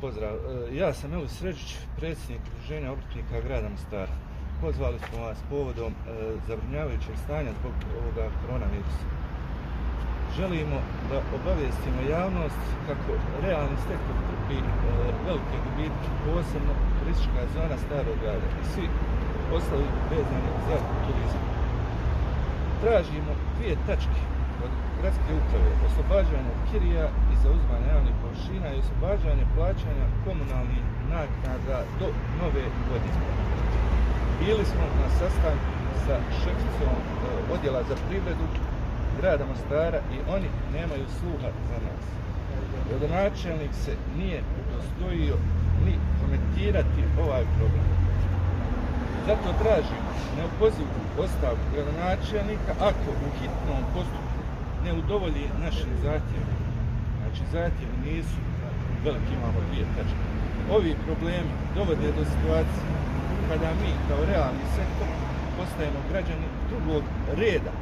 Pozdrav, e, ja sam Elis Sređić, predsjednik Udruženja obrtnika grada Mostara. Pozvali smo vas povodom e, zabrinjavajućeg stanja zbog ovoga koronavirusa. Želimo da obavijestimo javnost kako realni sektor trpi e, velike gubitke, posebno turistička zona Starog grada i svi ostali vezani za turizam. Tražimo dvije tačke od gradske uprave, oslobađanje kirija i zauzmanje javnih površina i oslobađanje plaćanja komunalnih naknada do nove godine. Bili smo na sastanku sa šeficom e, odjela za privredu grada Mostara i oni nemaju sluha za nas. Gradonačelnik se nije udostojio ni komentirati ovaj problem. Zato tražimo neopozivu ostavku gradonačelnika ako u hitnom postupku ne udovolji našim zahtjevima. Znači, zahtjevi nisu veliki, imamo dvije tačke. Ovi problemi dovode do situacije kada mi kao realni sektor postajemo građani drugog reda.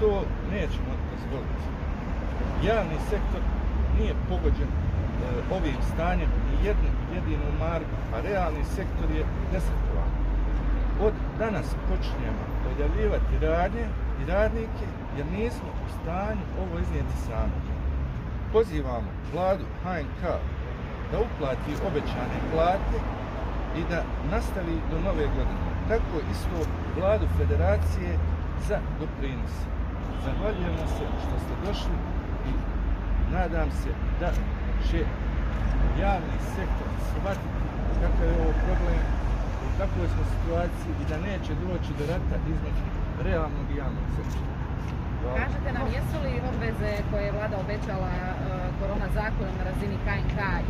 To nećemo dozvoliti. Javni sektor nije pogođen e, ovim stanjem ni jednu jedinu marku, a realni sektor je desetkovan. Od danas počinjemo odjavljivati radnje i radnike jer nismo u stanju ovo iznijeti sami. Pozivamo vladu HNK da uplati obećane plate i da nastavi do nove godine. Tako isto vladu federacije za doprinos. Zahvaljujemo se što ste došli i nadam se da će javni sektor shvatiti kakav je ovo problem u kakvoj smo situaciji i da neće doći do rata između realnog i javnog sektora. Kažete nam, jesu li obveze koje je vlada obećala e, korona zakonom na razini KNK e,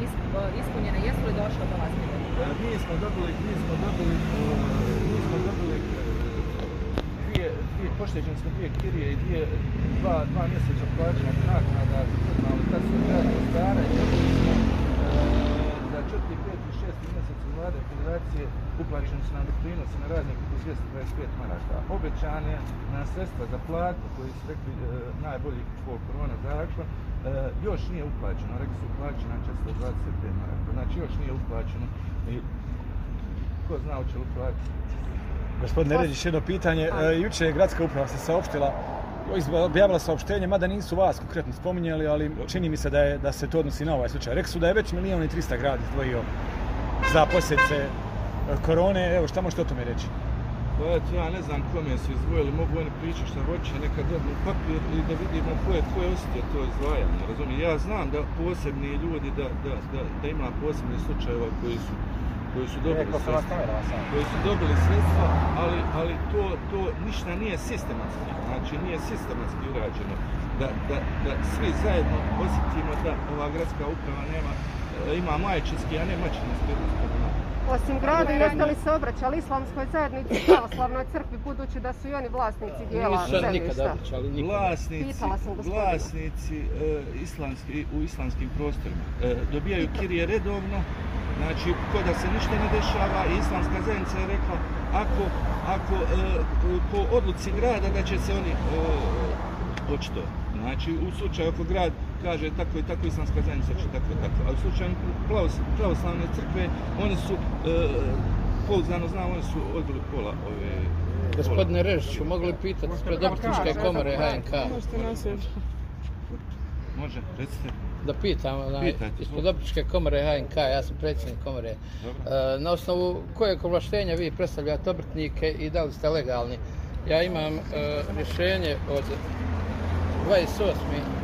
ispunjene, jesu li došle do vas? E, mi smo dobili, mi smo dobili, mi smo dobili dvije, dvije poštećene smo dvije kirije i dvije, dva, dva mjeseca plaćanja naknada, ali tad su gradili stara i dobili smo za četiri, pet i šesti vlade federacije uplaćeni su nam doprinosi na raznih oko 225 maraka. Obećane na sredstva za platu koji su rekli e, najbolji po korona zakon, e, još nije uplaćeno, rekli su uplaćena 425 maraka. Znači još nije uplaćeno i ko zna hoće li uplaćeno. Gospodine Ređić, jedno pitanje. E, juče je gradska uprava se saopštila objavila saopštenje, mada nisu vas konkretno spominjali, ali čini mi se da, je, da se to odnosi na ovaj slučaj. Rekli su da je već milijon i 300 grad izdvojio za posljedice e, korone. Evo, šta možete o tome reći? Pa eto, ja ne znam kome su izdvojili, mogu oni pričati šta hoće, neka dobiju papir i da vidimo ko je, ko je osjetio to izdvajanje, razumijem. Ja znam da posebni ljudi, da, da, da, da ima posebni slučajeva koji su koji su dobili sredstva, koji su dobili sredstva, ali, ali to, to ništa nije sistematski, znači nije sistematski urađeno, da, da, da svi zajedno osjetimo da ova gradska uprava nema, ima majčinski, a ne mačinski prema Osim grada, jeste li se obraćali islamskoj zajednici pravoslavnoj crkvi, budući da su i oni vlasnici dijela zemljišta? Nisu nikad obraćali, nikad. Vlasnici, vlasnici uh, islamski, u islamskim prostorima uh, dobijaju kirije redovno, znači ko da se ništa ne dešava i islamska zajednica je rekla ako, ako uh, po odluci grada da će se oni uh, očito. Znači u slučaju ako grad kaže tako i tako islamska zajednica će tako i tako. A u slučaju pravoslavne crkve oni su uh, pouzdano znam, oni su odbili pola ove Gospodine Režiću, mogli pitati spred obrtničke komore HNK? Može, recite da pitam, onaj, ispod obričke komore HNK, ja sam predsjednik komore, e, na osnovu kojeg ovlaštenja vi predstavljate obrtnike i da li ste legalni? Ja imam e, rješenje od 28.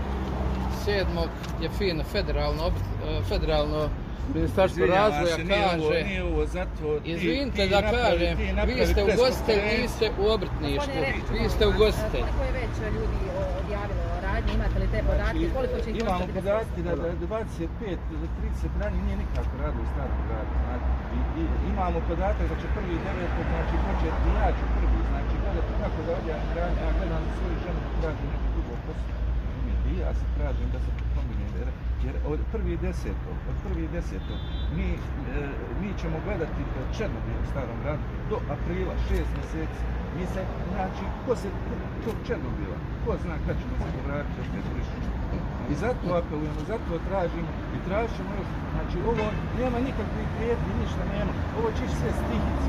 7. je fino federalno, e, federalno Ministarstvo razvoja kaže, nije ovo, zato izvinite da kažem, vi ste ugostitelj, vi ste u obrtništvu, vi ste ugostitelj. Koliko je već ljudi odjavilo radnje, imate li te podatke, znači, koliko će ih Imamo podatke da, da 25 do 30 radnje nije nikako radi u starom gradu. Znači, i, i, imamo podatak da će prvi devet, znači početi ja ću prvi, znači gledajte kako da odjavim radnje, ja gledam svoju ženu da traži neko drugo posao. I ja se tražim da se promine, jer, jer od prvi desetog, od prvi desetog, mi, e, mi ćemo gledati Černobil u starom gradu do aprila, šest mjeseci. Mi se, znači, ko se tog Černobila, ko zna kad ćemo se povratiti od I zato apelujemo, zato tražimo i tražimo još. Znači ovo nema nikakvih prijetnji, ništa nema. Ovo će sve stihice.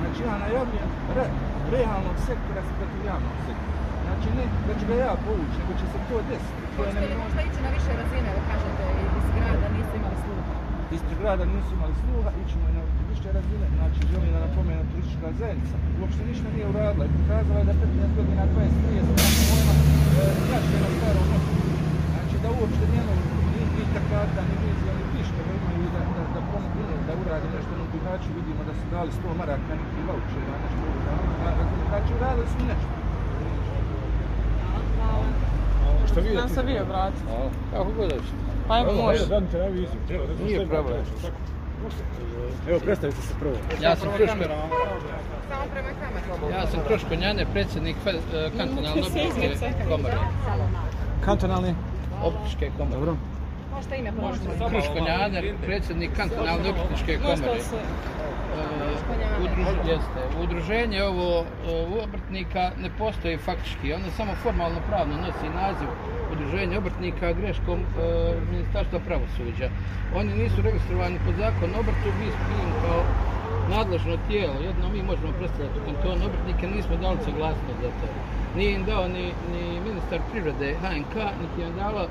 Znači ja najavljam rat realnog sektora protiv javnog sektora. Znači ne da ću ga ja povući, nego će se to desiti. To je Hoćete li možda ići na više razine, evo kažete, iz grada nisu imali sluha? Ispred grada nisu imali sluha, ićemo i na više razine. Znači želim da napomenu turistička zajednica. Uopšte ništa nije uradila i pokazala je da 15 godina, 20, 30, nema pojma, e, pljačke na starom mostu. Znači da uopšte nemaju ni, ni takata, ni vizija, ni ništa da imaju da, da, da pomognu, da urade nešto na Bihaću. Vidimo da su dali 100 maraka neki voucher, nešto ovo da Znači uradili su nešto. Što vi Znam se vi obratiti. Kako god hoćete. Pa evo Evo, može. Zadnite na viziju. Evo, da Nije problem. Evo, predstavite se prvo. Ja sam Kruško, Samo prema kameru. ja sam Kruško Njane, predsjednik e, kantonalne obrtničke komore. Kantonalni. Obrtničke komore. Dobro. Možete ime pomoći. Kruško Njane, predsjednik kantonalne obrtničke komore. Možda se... E, udruž, jeste. Udruženje ovo eh, obrtnika ne postoji faktički, ono samo formalno pravno nosi naziv udruženje obrtnika greškom e, Ministarstva pravosuđa. Oni nisu registrovani pod zakon o obrtu, mi smo kao nadležno tijelo, jedno mi možemo predstavljati u kantonu obrtnike, nismo dali saglasnost za to. Nije im dao ni, ni ministar privrede HNK, niti im je dalo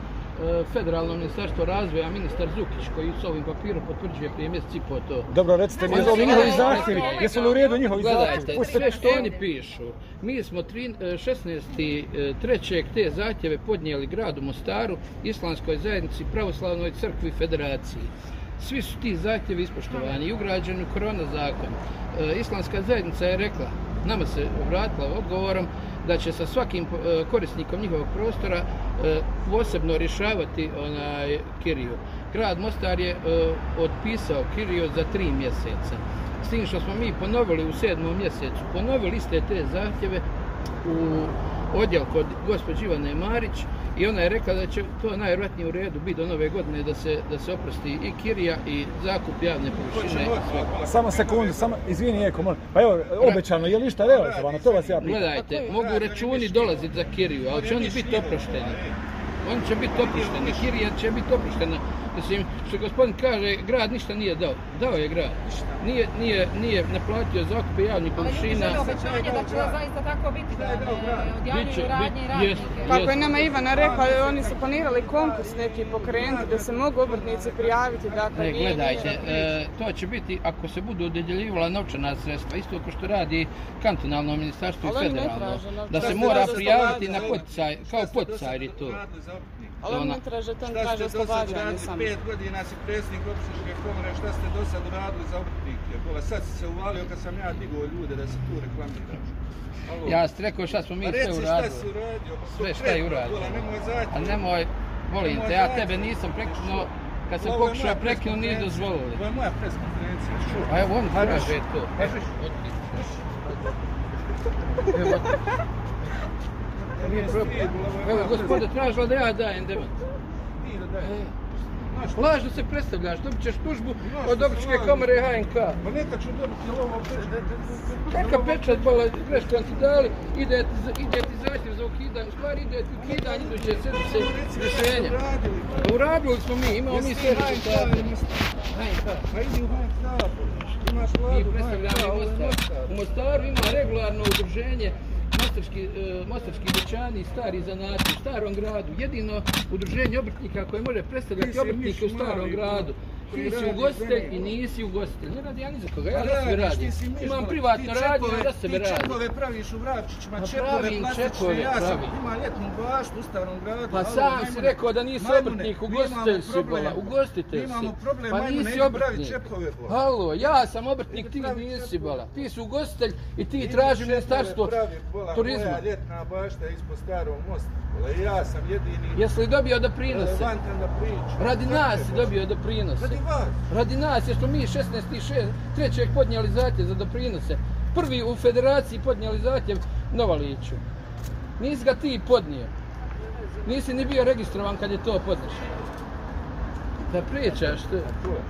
federalno ministarstvo razvoja, ministar Zukić, koji s ovim papirom potvrđuje prije mjesec i po to. Dobro, recite mi, jesu li njihovi zahtjevi? Jesu li u redu njihovi Gledajte, zahtjevi? Pustite sve što oni pišu, mi smo tri- e, 16.3. te zahtjeve podnijeli gradu Mostaru, Islamskoj zajednici, Pravoslavnoj crkvi Federaciji. Svi su ti zahtjevi ispoštovani i ugrađeni u korona zakon. E, Islamska zajednica je rekla, nama se obratila odgovorom da će sa svakim e, korisnikom njihovog prostora e, posebno rješavati onaj kiriju. Grad Mostar je e, otpisao kiriju za tri mjeseca. S tim što smo mi ponovili u sedmom mjesecu, ponovili ste te zahtjeve u odjel kod gospođe Ivane Marić i ona je rekla da će to najvjerojatnije u redu biti do nove godine da se, da se oprosti i kirija i zakup javne površine. Samo sekundu, samo, izvini Eko, molim. Pa evo, obećano, je li išta realizovano? To vas ja pitam. Gledajte, mogu računi dolaziti za kiriju, ali će oni biti oprošteni. Oni će biti oprošteni, kirija će biti oproštena. Mislim, što gospodin kaže, grad ništa nije dao. Dao je grad. Nije, nije, nije naplatio zakupe javnih Ali ljudi površina. žele obećanje da će zaista tako biti, da ne odjavljuju Biće, radnje i radnike. Kako je nama Ivana rekla, oni su planirali konkurs neki pokrenuti da se mogu obrtnici prijaviti, dakle Ne, gledajte, e, to će biti ako se budu dodjeljivala novčana sredstva, isto kao što radi kantonalno ministarstvo i federalno, da se mora prijaviti na poticaj, kao poticaj je to. Ali ona- ne traže, to ste do sad oslobađanje uradili? samo. Pet godina si predsjednik opštičke komore, šta ste do sad uradili za obrtnike? Bola, sad si se uvalio kad sam ja digao ljude da se tu reklamiraš. Alo. Ja sam rekao šta smo mi Pa sve reci šta uradili. si uradio? Pa Sve šta je uradio. Bola, nemoj zahtjev. A nemoj, volim te, ja tebe nisam prekinuo, kad sam pokušao moja prekinuo nije dozvolili. Ovo je moja preskonferencija, čuo. A evo on kaže š- to. š- Evo. Evo, gospode, tražila da ja dajem demant. Ti da Lažno se predstavljaš, dobit ćeš tužbu od obrtničke komore HNK. Pa neka ću dobiti ovo pečat. Kaka pečat, bola, greškom ti dali, ide ti, ide ti zahtjev za ukidanje, u stvari ide ti ukidanje iduće sedmice rješenja. Pa Uradili smo mi, imamo mi sve rezultate. HNK. Pa idi u HNK, imaš vladu, predstavljamo i ovo je Mostar. U Mostaru ima regularno udruženje Mostarski, e, mostarski dućani, stari zanati u starom gradu. Jedino udruženje obrtnika koje može Ti predstavljati obrtnike u starom gradu. Ti si ugostitelj i nisi ugostitelj. Ne radi ja ni za koga, ja Pa za sebe radiš, radim. ti Imam privatno Ti radnje, čepove- za sebe Ti radim. čepove praviš u Vravčićima, Pa čepove pravim plastične, ja sam ima ljetnu baštu u starom gradu. Pa sam si rekao da nisi obrtnik, ugostitelj si bola, ugostitelj si. imamo problem, Pa nisi obrtnik. Halo, ja sam obrtnik, ti nisi bola. Ti si ugostitelj i ti traži ministarstvo turizma. Moja ljetna bašta ispod starog mosta. Ja sam jedini Jesi li dobio doprinose? relevantan da pričam. Radi Kako nas si dobio doprinose. Radi vas. Radi nas, jer smo mi 16.6. trećeg podnijeli zahtjev za doprinose. Prvi u federaciji podnijeli zahtjev Novaliću. Nisi ga ti podnio. Nisi ni bio registrovan kad je to podnešeno. Da pričaš to. To je.